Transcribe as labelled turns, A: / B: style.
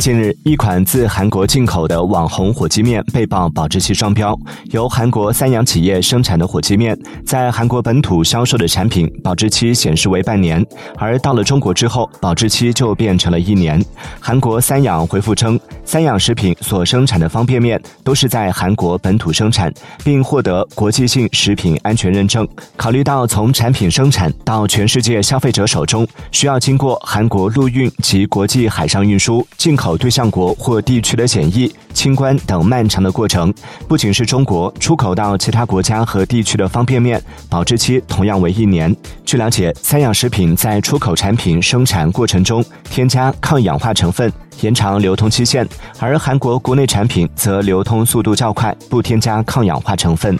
A: 近日，一款自韩国进口的网红火鸡面被曝保质期双标。由韩国三养企业生产的火鸡面，在韩国本土销售的产品保质期显示为半年，而到了中国之后，保质期就变成了一年。韩国三养回复称，三养食品所生产的方便面都是在韩国本土生产，并获得国际性食品安全认证。考虑到从产品生产到全世界消费者手中，需要经过韩国陆运及国际海上运输、进口。对象国或地区的检疫、清关等漫长的过程，不仅是中国出口到其他国家和地区的方便面，保质期同样为一年。据了解，三养食品在出口产品生产过程中添加抗氧化成分，延长流通期限；而韩国国内产品则流通速度较快，不添加抗氧化成分。